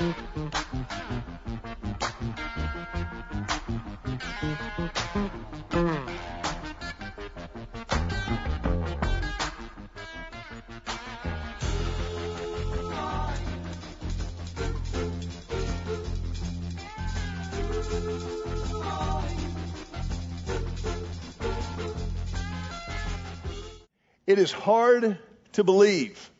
It is hard to believe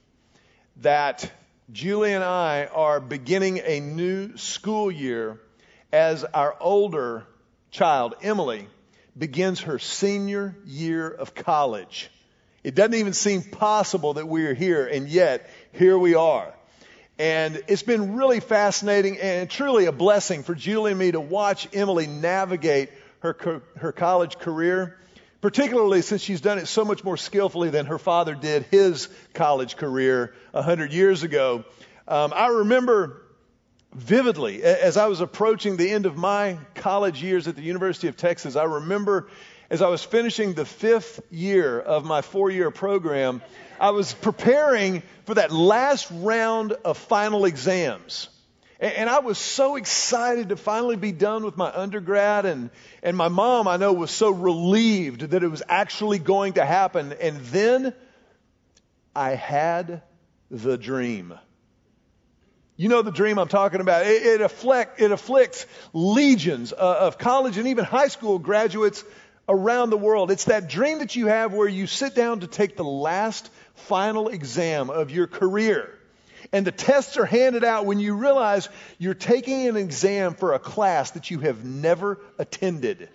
that Julie and I are beginning a new school year as our older child, Emily, begins her senior year of college. It doesn't even seem possible that we are here, and yet here we are. And it's been really fascinating and truly a blessing for Julie and me to watch Emily navigate her, her college career particularly since she's done it so much more skillfully than her father did his college career a hundred years ago. Um, I remember vividly as I was approaching the end of my college years at the University of Texas. I remember as I was finishing the fifth year of my four-year program, I was preparing for that last round of final exams. And I was so excited to finally be done with my undergrad. And, and my mom, I know, was so relieved that it was actually going to happen. And then I had the dream. You know the dream I'm talking about. It, it, afflict, it afflicts legions uh, of college and even high school graduates around the world. It's that dream that you have where you sit down to take the last final exam of your career and the tests are handed out when you realize you're taking an exam for a class that you have never attended.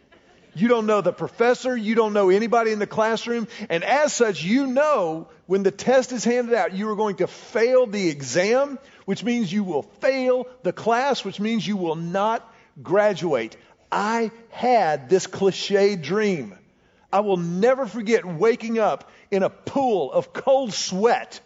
You don't know the professor, you don't know anybody in the classroom, and as such, you know when the test is handed out, you are going to fail the exam, which means you will fail the class, which means you will not graduate. I had this cliche dream. I will never forget waking up in a pool of cold sweat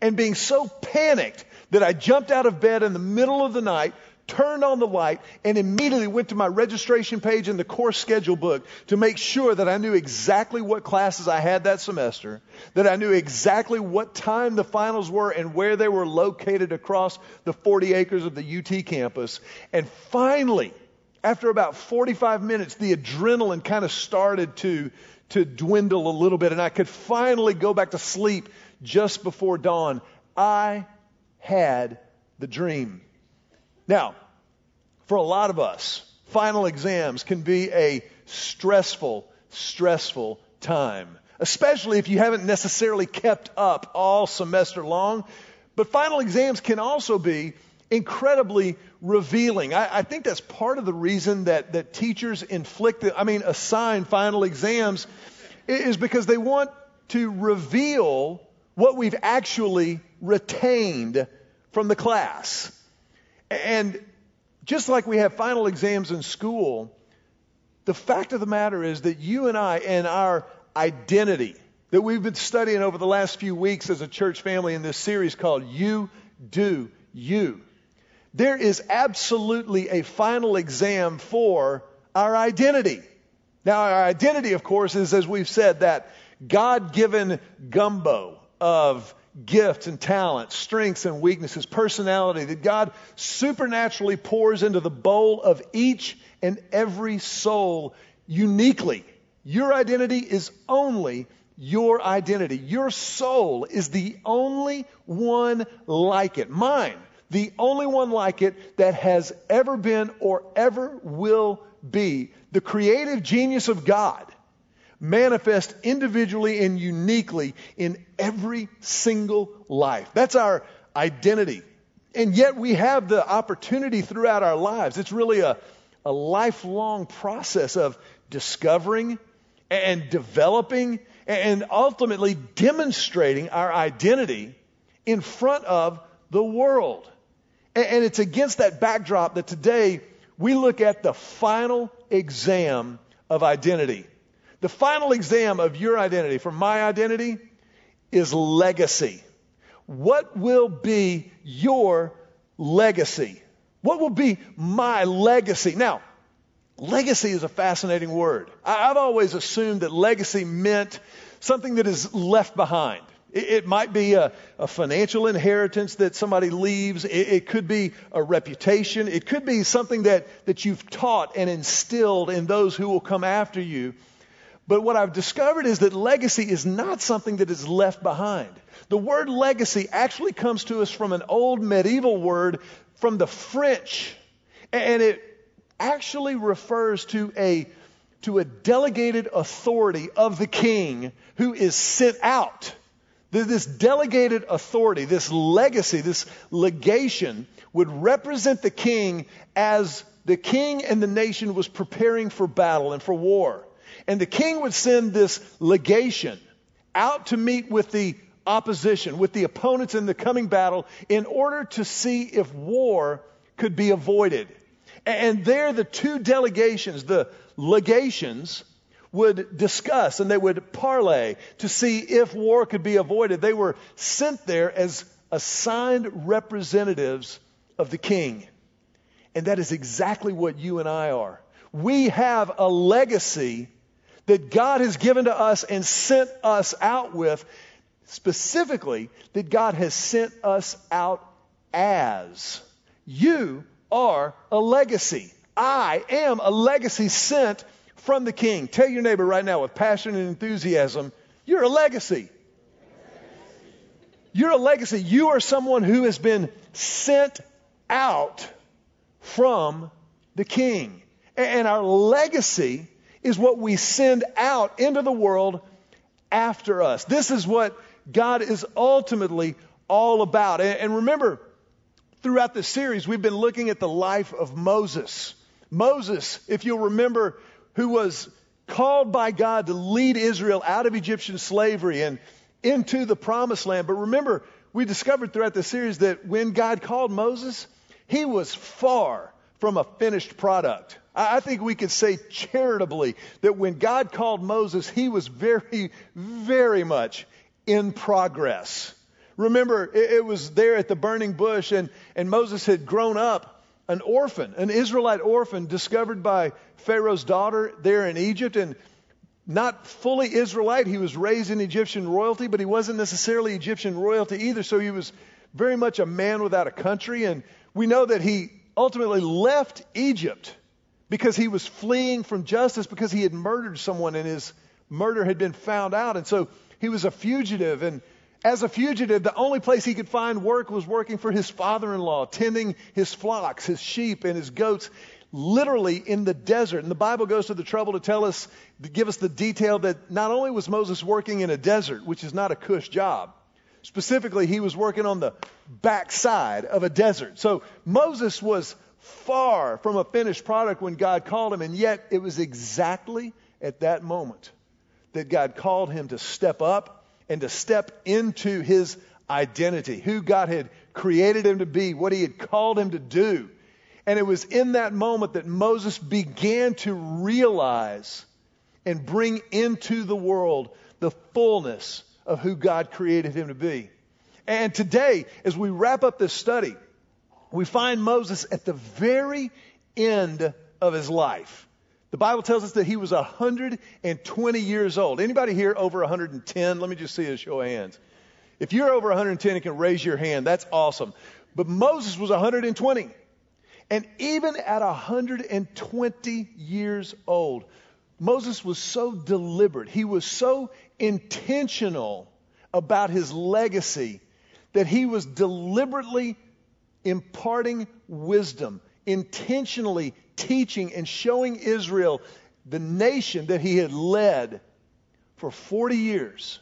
and being so panicked that I jumped out of bed in the middle of the night, turned on the light, and immediately went to my registration page in the course schedule book to make sure that I knew exactly what classes I had that semester, that I knew exactly what time the finals were and where they were located across the 40 acres of the UT campus. And finally, after about 45 minutes, the adrenaline kind of started to, to dwindle a little bit, and I could finally go back to sleep just before dawn. I had the dream. Now, for a lot of us, final exams can be a stressful, stressful time, especially if you haven't necessarily kept up all semester long. But final exams can also be incredibly revealing. I, I, think that's part of the reason that, that teachers inflict, I mean, assign final exams is because they want to reveal what we've actually retained from the class. And just like we have final exams in school, the fact of the matter is that you and I and our identity that we've been studying over the last few weeks as a church family in this series called You Do You. There is absolutely a final exam for our identity. Now, our identity, of course, is, as we've said, that God given gumbo of gifts and talents, strengths and weaknesses, personality that God supernaturally pours into the bowl of each and every soul uniquely. Your identity is only your identity. Your soul is the only one like it. Mine, the only one like it that has ever been or ever will be. The creative genius of God manifest individually and uniquely in every single life. That's our identity. And yet we have the opportunity throughout our lives. It's really a, a lifelong process of discovering and developing and ultimately demonstrating our identity in front of the world. And it's against that backdrop that today we look at the final exam of identity. The final exam of your identity, for my identity, is legacy. What will be your legacy? What will be my legacy? Now, legacy is a fascinating word. I've always assumed that legacy meant something that is left behind. It, might be a, a, financial inheritance that somebody leaves. It, it could be a reputation. It could be something that, that you've taught and instilled in those who will come after you. But what I've discovered is that legacy is not something that is left behind. The word legacy actually comes to us from an old medieval word from the French, and it actually refers to a to a delegated authority of the king who is sent out. This delegated authority, this legacy, this legation would represent the king as the king and the nation was preparing for battle and for war. And the king would send this legation out to meet with the opposition, with the opponents in the coming battle, in order to see if war could be avoided. And there, the two delegations, the legations, would discuss and they would parley to see if war could be avoided. They were sent there as assigned representatives of the king. And that is exactly what you and I are. We have a legacy that God has given to us and sent us out with, specifically, that God has sent us out as. You are a legacy. I am a legacy sent from the king. Tell your neighbor right now with passion and enthusiasm, you're a legacy. You're a legacy. You are someone who has been sent out from the king. And our legacy is what we send out into the world after us. This is what God is ultimately all about. And remember, throughout this series, we've been looking at the life of Moses. Moses, if you'll remember, who was called by God to lead Israel out of Egyptian slavery and into the promised land. But remember, we discovered throughout the series that when God called Moses, he was far from a finished product. I think we could say charitably that when God called Moses, he was very, very much in progress. Remember, it, was there at the burning bush, and, and Moses had grown up an orphan, an Israelite orphan discovered by Pharaoh's daughter there in Egypt. And not fully Israelite. He was raised in Egyptian royalty, but he wasn't necessarily Egyptian royalty either. So he was very much a man without a country. And we know that he ultimately left Egypt because he was fleeing from justice because he had murdered someone and his murder had been found out. And so he was a fugitive. And as a fugitive, the only place he could find work was working for his father in law, tending his flocks, his sheep, and his goats, literally in the desert. And the Bible goes to the trouble to tell us, to give us the detail that not only was Moses working in a desert, which is not a cush job, specifically, he was working on the backside of a desert. So Moses was far from a finished product when God called him, and yet it was exactly at that moment that God called him to step up and to step into his identity, who God had created him to be, what he had called him to do. And it was in that moment that Moses began to realize and bring into the world the fullness of who God created him to be. And today, as we wrap up this study, we find Moses at the very end of his life. The Bible tells us that he was 120 years old. Anybody here over 110? Let me just see a show of hands. If you're over 110 and can raise your hand, that's awesome. But Moses was 120. And even at 120 years old, Moses was so deliberate. He was so intentional about his legacy that he was deliberately imparting wisdom, intentionally teaching and showing Israel, the nation that he had led for 40 years,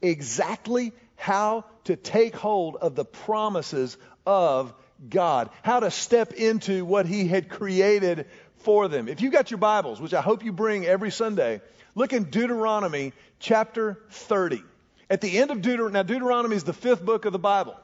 exactly how to take hold of the promises of God, how to step into what he had created for them. If you've got your Bibles, which I hope you bring every Sunday, look in Deuteronomy chapter 30. At the end of Deuteronomy, now Deuteronomy is the fifth book of the Bible.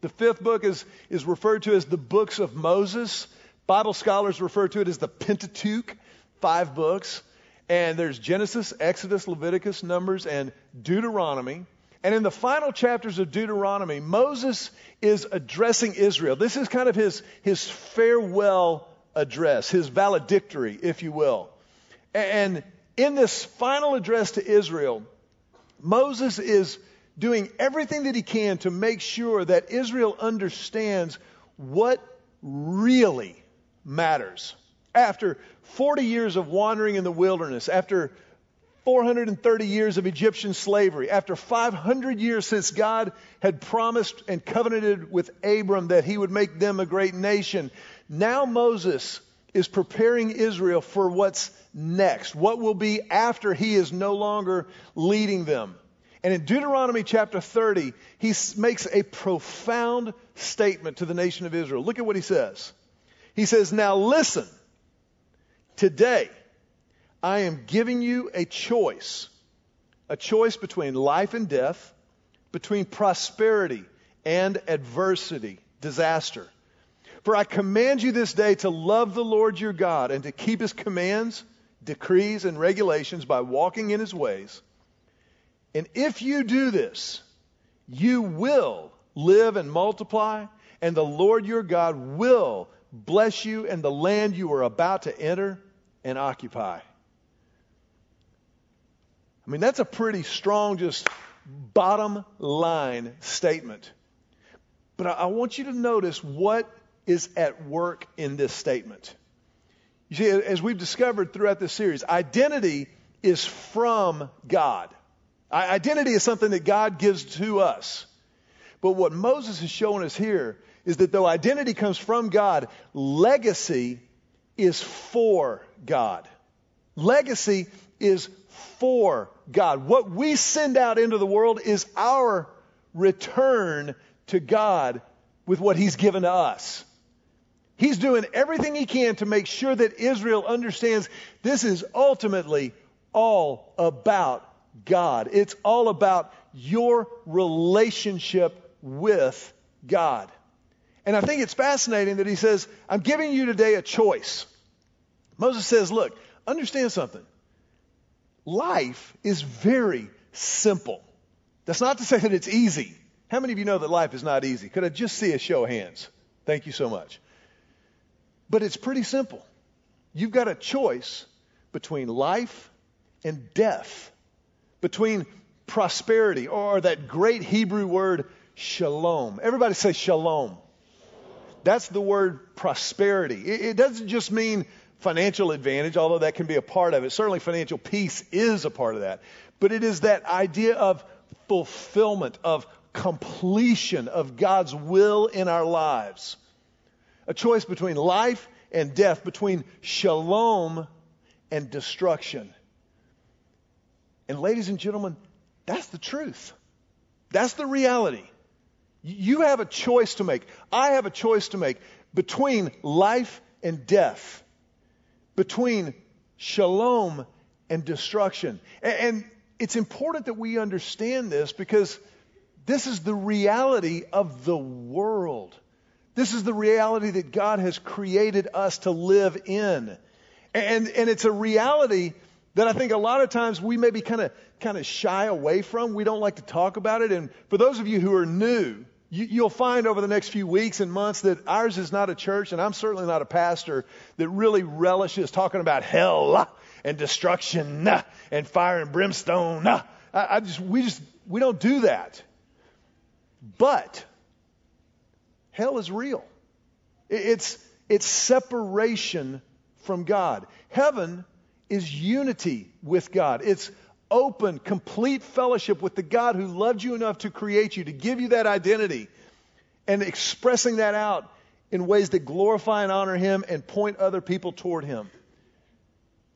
The fifth book is, is referred to as the books of Moses. Bible scholars refer to it as the Pentateuch, five books. And there's Genesis, Exodus, Leviticus, Numbers, and Deuteronomy. And in the final chapters of Deuteronomy, Moses is addressing Israel. This is kind of his, his farewell address, his valedictory, if you will. And in this final address to Israel, Moses is doing everything that he can to make sure that Israel understands what really matters. After 40 years of wandering in the wilderness, after 430 years of Egyptian slavery, after 500 years since God had promised and covenanted with Abram that he would make them a great nation, now Moses is preparing Israel for what's next, what will be after he is no longer leading them. And in Deuteronomy chapter 30, he makes a profound statement to the nation of Israel. Look at what he says. He says, Now listen, today I am giving you a choice, a choice between life and death, between prosperity and adversity, disaster. For I command you this day to love the Lord your God and to keep his commands, decrees, and regulations by walking in his ways. And if you do this, you will live and multiply, and the Lord your God will bless you and the land you are about to enter and occupy. I mean, that's a pretty strong, just bottom line statement. But I, want you to notice what is at work in this statement. You see, as we've discovered throughout this series, identity is from God. Identity is something that God gives to us. But what Moses is showing us here is that though identity comes from God, legacy is for God. Legacy is for God. What we send out into the world is our return to God with what He's given to us. He's doing everything He can to make sure that Israel understands this is ultimately all about God. It's all about your relationship with God. And I think it's fascinating that he says, I'm giving you today a choice. Moses says, Look, understand something. Life is very simple. That's not to say that it's easy. How many of you know that life is not easy? Could I just see a show of hands? Thank you so much. But it's pretty simple. You've got a choice between life and death between prosperity or that great Hebrew word shalom. Everybody say shalom. That's the word prosperity. It, doesn't just mean financial advantage, although that can be a part of it. Certainly financial peace is a part of that. But it is that idea of fulfillment, of completion of God's will in our lives. A choice between life and death, between shalom and destruction. And ladies and gentlemen, that's the truth. That's the reality. You have a choice to make. I have a choice to make between life and death, between shalom and destruction. And it's important that we understand this because this is the reality of the world. This is the reality that God has created us to live in. And, and it's a reality that I think a lot of times we maybe kind of kind of shy away from. We don't like to talk about it. And for those of you who are new, you, will find over the next few weeks and months that ours is not a church, and I'm certainly not a pastor that really relishes talking about hell and destruction and fire and brimstone. I, I just we just we don't do that. But hell is real. It's it's separation from God. Heaven is unity with God. It's open, complete fellowship with the God who loved you enough to create you, to give you that identity, and expressing that out in ways that glorify and honor Him and point other people toward Him.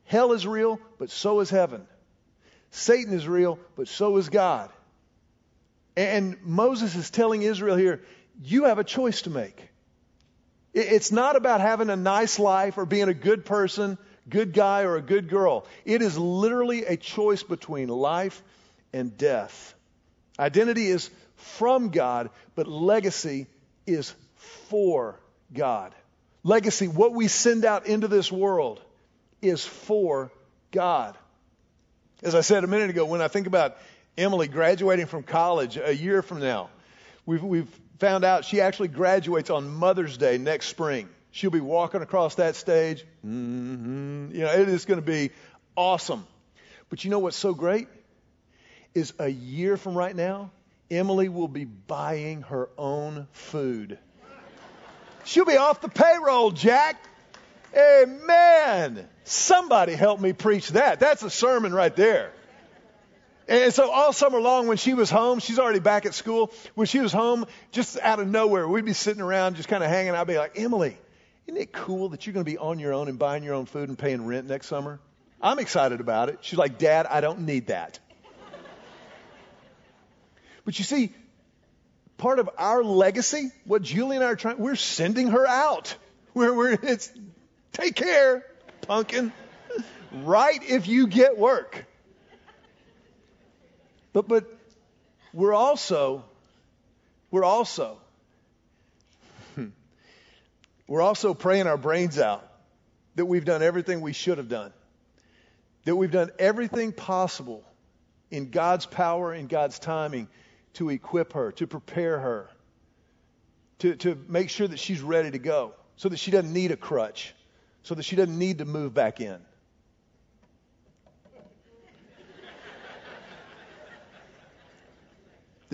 Hell is real, but so is heaven. Satan is real, but so is God. And Moses is telling Israel here, you have a choice to make. It's not about having a nice life or being a good person good guy or a good girl. It is literally a choice between life and death. Identity is from God, but legacy is for God. Legacy, what we send out into this world, is for God. As I said a minute ago, when I think about Emily graduating from college a year from now, we've, we've found out she actually graduates on Mother's Day next spring. She'll be walking across that stage. Mm-hmm. You know, it is going to be awesome. But you know what's so great? Is a year from right now, Emily will be buying her own food. She'll be off the payroll, Jack. Amen. Somebody help me preach that. That's a sermon right there. And so all summer long, when she was home, she's already back at school. When she was home, just out of nowhere, we'd be sitting around just kind of hanging. I'd be like, Emily, isn't it cool that you're going to be on your own and buying your own food and paying rent next summer? I'm excited about it. She's like, Dad, I don't need that. but you see, part of our legacy, what Julie and I are trying, we're sending her out. We're, we're, it's, take care, pumpkin. Right if you get work. But, but we're also, we're also, hmm, we're also praying our brains out that we've done everything we should have done. That we've done everything possible in God's power and God's timing to equip her, to prepare her, to, to make sure that she's ready to go, so that she doesn't need a crutch, so that she doesn't need to move back in.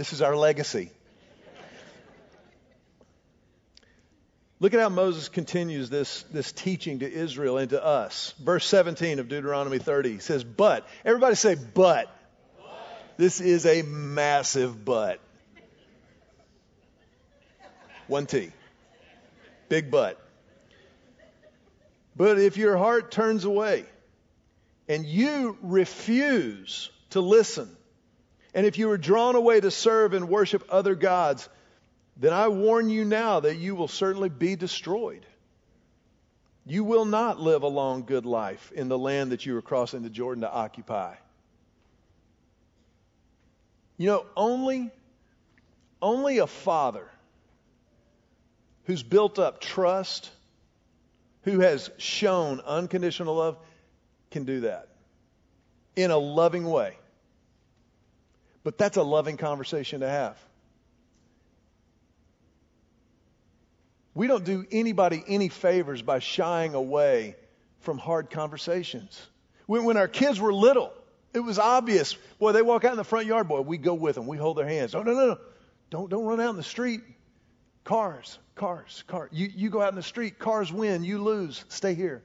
This is our legacy. Look at how Moses continues this, this teaching to Israel and to us. Verse 17 of Deuteronomy 30 says, But. Everybody say, But. This is a massive but. One T. Big but. But if your heart turns away and you refuse to listen, and if you are drawn away to serve and worship other gods, then I warn you now that you will certainly be destroyed. You will not live a long, good life in the land that you are crossing the Jordan to occupy. You know, only, only a father who's built up trust, who has shown unconditional love, can do that in a loving way. But that's a loving conversation to have. We don't do anybody any favors by shying away from hard conversations. When, when our kids were little, it was obvious. Boy, they walk out in the front yard, boy, we go with them. We hold their hands. Oh, no, no, no. Don't, don't run out in the street. Cars, cars, cars. You, you go out in the street, cars win, you lose. Stay here.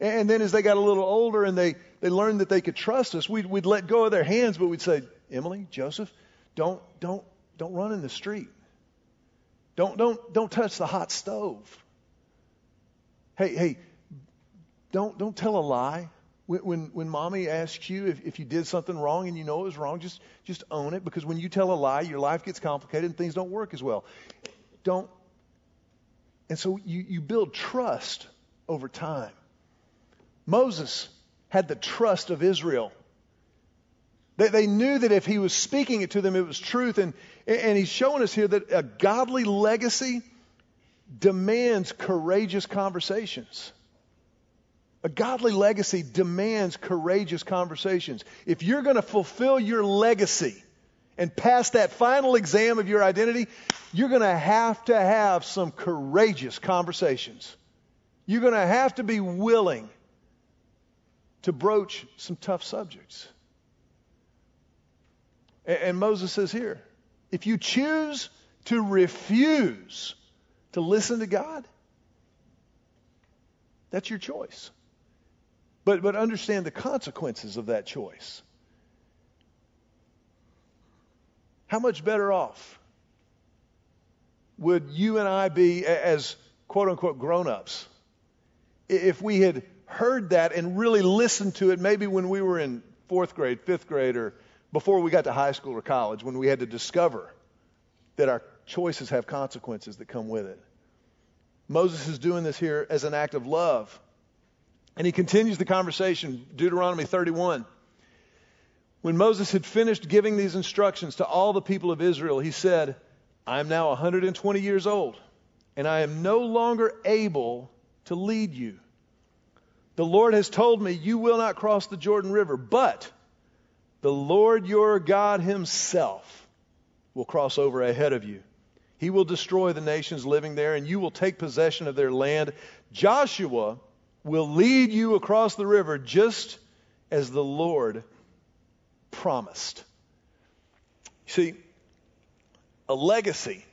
And then as they got a little older and they, they learned that they could trust us, we'd, we'd let go of their hands, but we'd say, Emily, Joseph, don't, don't, don't run in the street. Don't, don't, don't touch the hot stove. Hey, hey, don't, don't tell a lie. When, when, when mommy asks you if, if you did something wrong and you know it was wrong, just, just own it because when you tell a lie, your life gets complicated and things don't work as well. Don't. And so you, you build trust over time. Moses had the trust of Israel. They, they knew that if he was speaking it to them, it was truth. And, and he's showing us here that a godly legacy demands courageous conversations. A godly legacy demands courageous conversations. If you're going to fulfill your legacy and pass that final exam of your identity, you're going to have to have some courageous conversations. You're going to have to be willing to broach some tough subjects. And Moses says here, if you choose to refuse to listen to God, that's your choice. But, but understand the consequences of that choice. How much better off would you and I be as quote unquote grown ups if we had heard that and really listened to it maybe when we were in fourth grade, fifth grade, or before we got to high school or college when we had to discover that our choices have consequences that come with it. Moses is doing this here as an act of love. And he continues the conversation, Deuteronomy 31. When Moses had finished giving these instructions to all the people of Israel, he said, I am now 120 years old, and I am no longer able to lead you. The Lord has told me, You will not cross the Jordan River, but the Lord your God himself will cross over ahead of you. He will destroy the nations living there, and you will take possession of their land. Joshua will lead you across the river just as the Lord promised. See, A legacy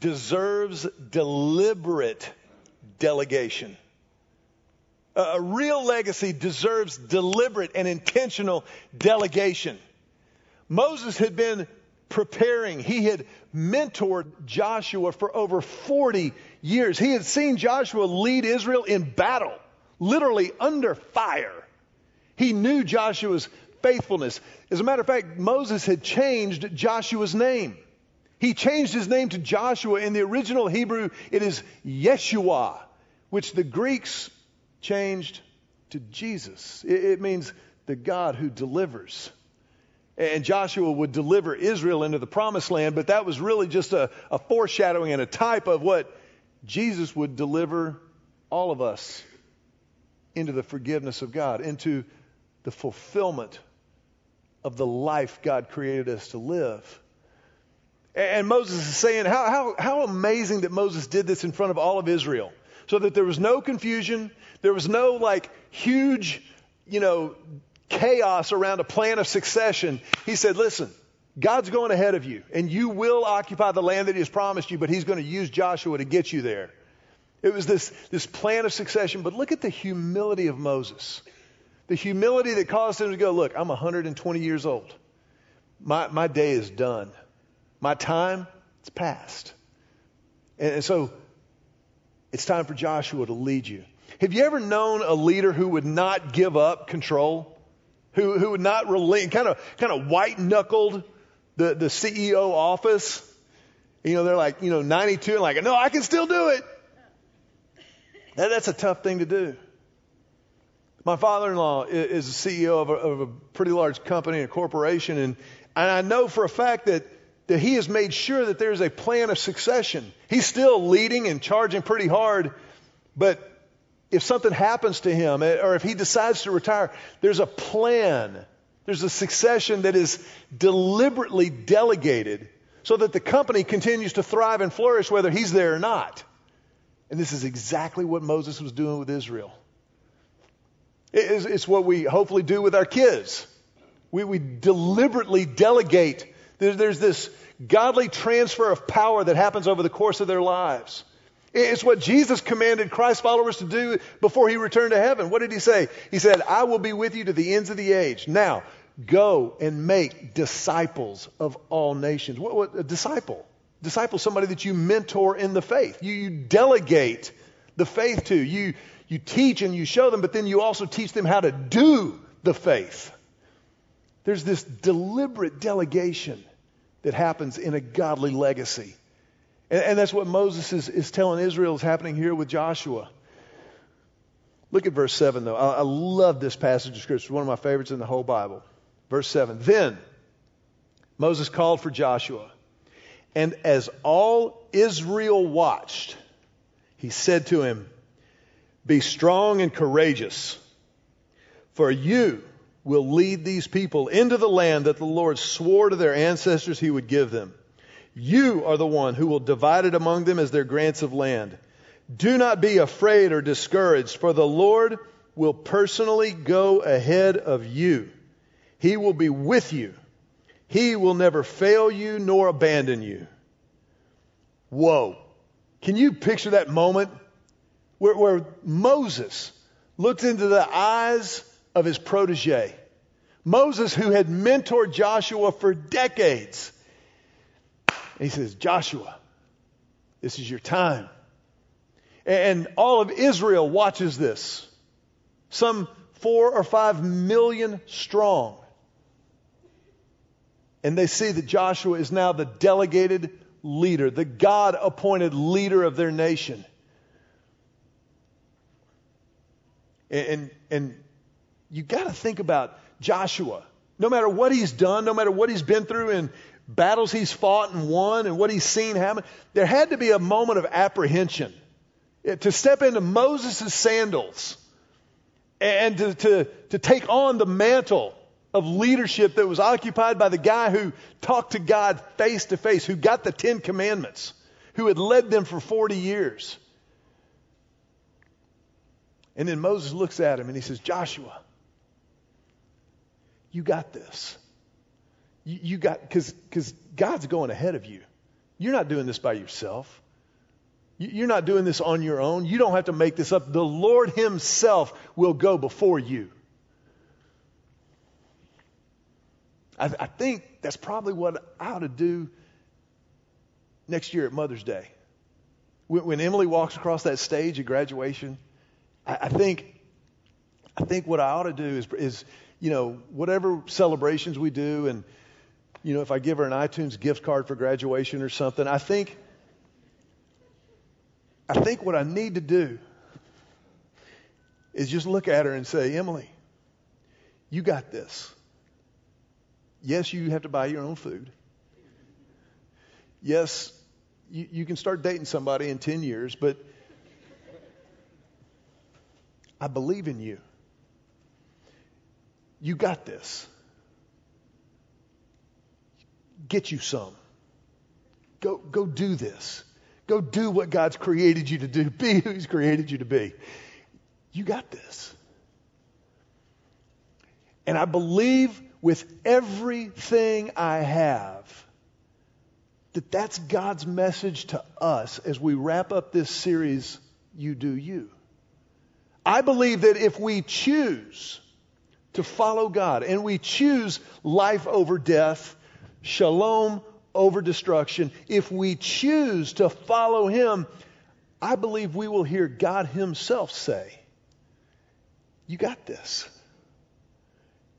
deserves deliberate delegation. A real legacy deserves deliberate and intentional delegation. Moses had been preparing. He had mentored Joshua for over 40 years. He had seen Joshua lead Israel in battle, literally under fire. He knew Joshua's faithfulness. As a matter of fact, Moses had changed Joshua's name. He changed his name to Joshua. In the original Hebrew, it is Yeshua, which the Greeks changed to Jesus. It, means the God who delivers. And Joshua would deliver Israel into the promised land, but that was really just a, a foreshadowing and a type of what Jesus would deliver all of us into the forgiveness of God, into the fulfillment of the life God created us to live. And Moses is saying, how, how, how amazing that Moses did this in front of all of Israel. So that there was no confusion, there was no like huge, you know, chaos around a plan of succession. He said, listen, God's going ahead of you, and you will occupy the land that He has promised you, but He's going to use Joshua to get you there. It was this, this plan of succession, but look at the humility of Moses. The humility that caused him to go, Look, I'm 120 years old. My, my day is done. My time, it's past. And, and so it's time for Joshua to lead you. Have you ever known a leader who would not give up control? Who, who would not relent, kind of, kind of white knuckled the, the CEO office? You know, they're like, you know, 92 and like, no, I can still do it. That, that's a tough thing to do. My father-in-law is the CEO of a, of a pretty large company, a corporation, and, and I know for a fact that that he has made sure that there's a plan of succession. He's still leading and charging pretty hard, but if something happens to him eh, or if he decides to retire, there's a plan. There's a succession that is deliberately delegated so that the company continues to thrive and flourish whether he's there or not. And this is exactly what Moses was doing with Israel. It's, what we hopefully do with our kids. We, we deliberately delegate. there's this godly transfer of power that happens over the course of their lives. It's what Jesus commanded Christ followers to do before he returned to heaven. What did he say? He said, I will be with you to the ends of the age. Now, go and make disciples of all nations. What, what a disciple? Disciple somebody that you mentor in the faith. You, you delegate the faith to. You, you teach and you show them, but then you also teach them how to do the faith. There's this deliberate delegation that happens in a godly legacy. And, and that's what Moses is, is telling Israel is happening here with Joshua. Look at verse 7, though. I, I love this passage of Scripture. It's one of my favorites in the whole Bible. Verse 7 Then Moses called for Joshua, and as all Israel watched, he said to him, Be strong and courageous, for you will lead these people into the land that the Lord swore to their ancestors he would give them. You are the one who will divide it among them as their grants of land. Do not be afraid or discouraged, for the Lord will personally go ahead of you. He will be with you. He will never fail you nor abandon you. Whoa. Can you picture that moment where, where Moses looked into the eyes of his protege. Moses, who had mentored Joshua for decades. And he says, Joshua, this is your time. And all of Israel watches this. Some four or five million strong. And they see that Joshua is now the delegated leader, the God appointed leader of their nation. And, and, you got to think about Joshua. No matter what he's done, no matter what he's been through in battles he's fought and won and what he's seen happen, there had to be a moment of apprehension to step into Moses' sandals and to, to, to take on the mantle of leadership that was occupied by the guy who talked to God face to face, who got the Ten Commandments, who had led them for 40 years. And then Moses looks at him and he says, Joshua, you got this. You, you got, because God's going ahead of you. You're not doing this by yourself. You're not doing this on your own. You don't have to make this up. The Lord Himself will go before you. I, I think that's probably what I ought to do next year at Mother's Day. When, when Emily walks across that stage at graduation, I, I think I think what I ought to do is, is, you know, whatever celebrations we do, and you know, if I give her an iTunes gift card for graduation or something, I think I think what I need to do is just look at her and say, Emily, you got this. Yes, you have to buy your own food. Yes, you, you can start dating somebody in 10 years, but I believe in you. You got this. Get you some. Go, go do this. Go do what God's created you to do. Be who He's created you to be. You got this. And I believe with everything I have that that's God's message to us as we wrap up this series, You Do You. I believe that if we choose to follow God and we choose life over death, shalom over destruction, if we choose to follow Him, I believe we will hear God Himself say, You got this.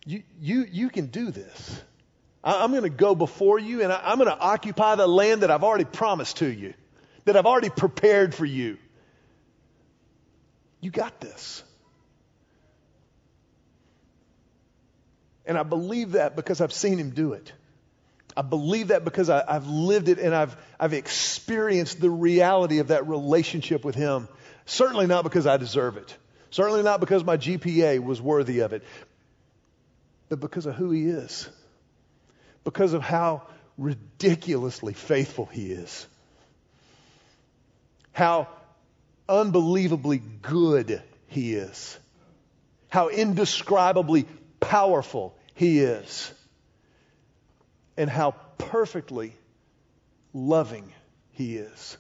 You, you, you can do this. I, am going to go before you and I, I'm going to occupy the land that I've already promised to you, that I've already prepared for you. You got this. And I believe that because I've seen him do it. I believe that because I, have lived it and I've, I've experienced the reality of that relationship with Him. Certainly not because I deserve it. Certainly not because my GPA was worthy of it. But because of who He is. Because of how ridiculously faithful He is. How unbelievably good He is. How indescribably powerful He is and how perfectly loving He is.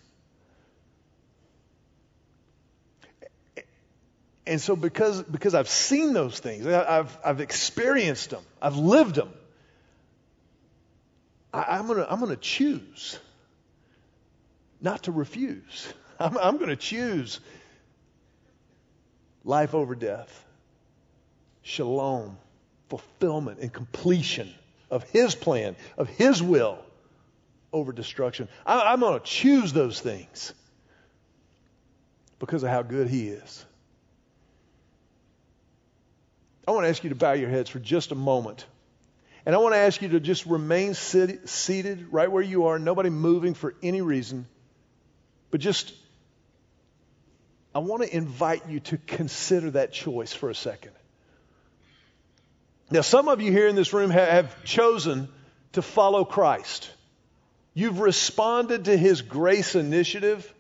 And so, because, because I've seen those things, I've, I've experienced them, I've lived them, I, am going I'm to choose not to refuse. I'm, I'm going to choose life over death, shalom, fulfillment, and completion of His plan, of His will over destruction. I, am going to choose those things because of how good He is. I want to ask you to bow your heads for just a moment. And I want to ask you to just remain sit- seated right where you are, nobody moving for any reason. But just, I want to invite you to consider that choice for a second. Now, some of you here in this room have chosen to follow Christ. You've responded to his grace initiative,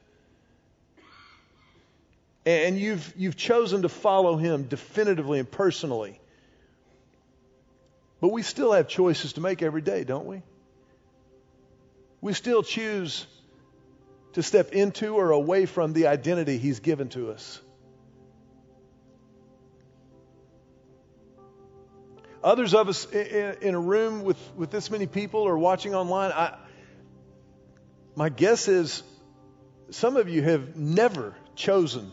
and you've, you've chosen to follow him definitively and personally. But we still have choices to make every day, don't we? We still choose to step into or away from the identity he's given to us. Others of us in a room with, with this many people or watching online, I, my guess is some of you have never chosen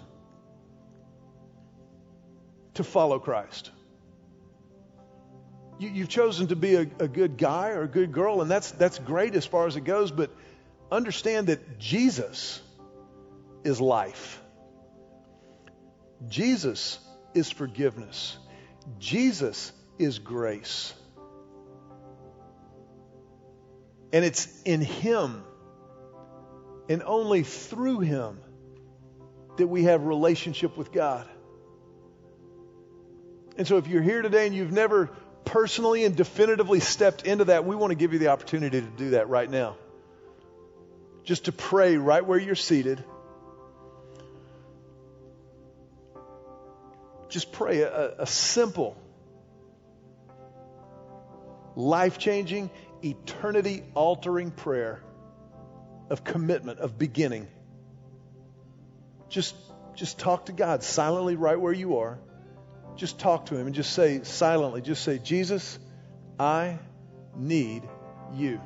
to follow Christ. You, have chosen to be a, a good guy or a good girl, and that's, that's great as far as it goes, but understand that Jesus is life. Jesus is forgiveness. Jesus is grace. And it's in Him and only through Him that we have relationship with God. And so if you're here today and you've never personally and definitively stepped into that, we want to give you the opportunity to do that right now. Just to pray right where you're seated. Just pray a, a simple life changing, eternity altering prayer of commitment, of beginning. Just, just talk to God silently right where you are. Just talk to Him and just say silently, just say, Jesus, I need you.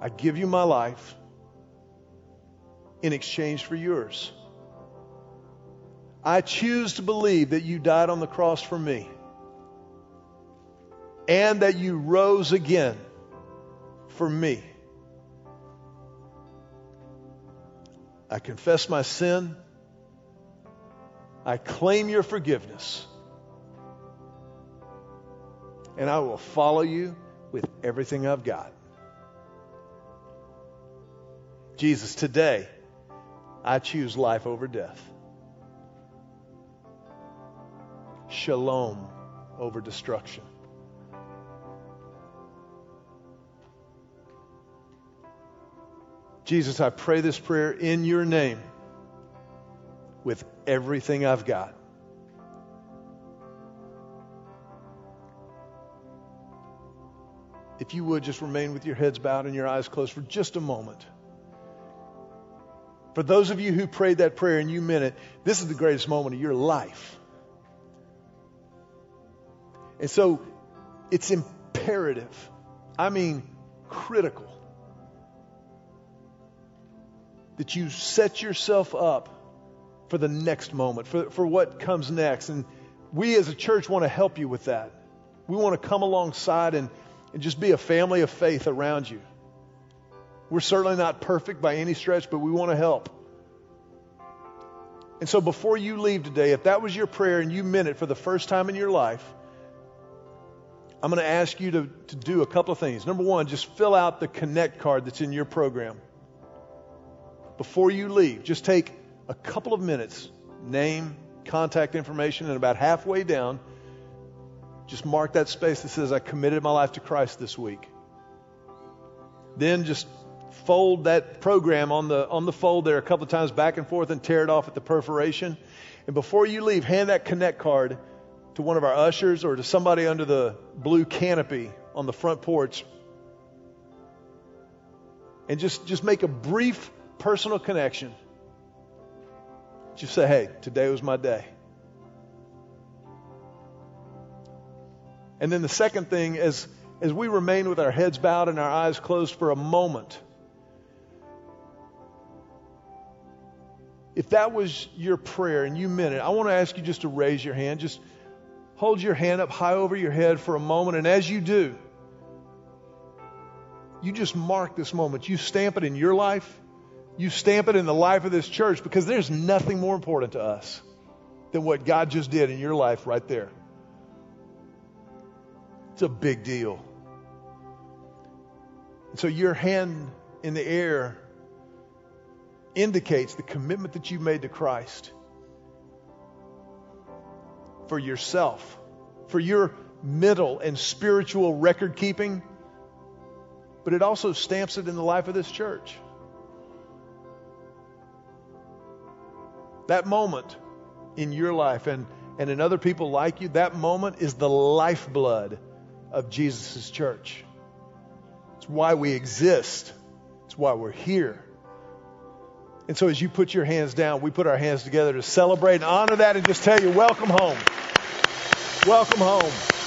I give you my life in exchange for yours. I choose to believe that you died on the cross for me and that you rose again for me. I confess my sin. I claim your forgiveness. And I will follow you with everything I've got. Jesus, today, I choose life over death. Shalom over destruction. Jesus, I pray this prayer in your name with everything I've got. If you would just remain with your heads bowed and your eyes closed for just a moment. For those of you who prayed that prayer and you meant it, this is the greatest moment of your life. And so it's imperative, I mean critical, that you set yourself up for the next moment, for, for what comes next. And we as a church want to help you with that. We want to come alongside and, and just be a family of faith around you. We're certainly not perfect by any stretch, but we want to help. And so before you leave today, if that was your prayer and you meant it for the first time in your life, I'm going to ask you to, to do a couple of things. Number one, just fill out the Connect card that's in your program before you leave, just take a couple of minutes, name, contact information, and about halfway down, just mark that space that says, I committed my life to Christ this week. Then just fold that program on the, on the fold there a couple of times back and forth and tear it off at the perforation. And before you leave, hand that Connect card to one of our ushers or to somebody under the blue canopy on the front porch. And just, just make a brief personal connection. Just say, hey, today was my day. And then the second thing is, as we remain with our heads bowed and our eyes closed for a moment, if that was your prayer and you meant it, I want to ask you just to raise your hand. Just hold your hand up high over your head for a moment. And as you do, you just mark this moment. You stamp it in your life you stamp it in the life of this church because there's nothing more important to us than what God just did in your life right there. It's a big deal. so your hand in the air indicates the commitment that you made to Christ for yourself, for your mental and spiritual record keeping, but it also stamps it in the life of this church. That moment in your life and, and in other people like you, that moment is the lifeblood of Jesus' church. It's why we exist. It's why we're here. And so as you put your hands down, we put our hands together to celebrate and honor that and just tell you, welcome home. Welcome home.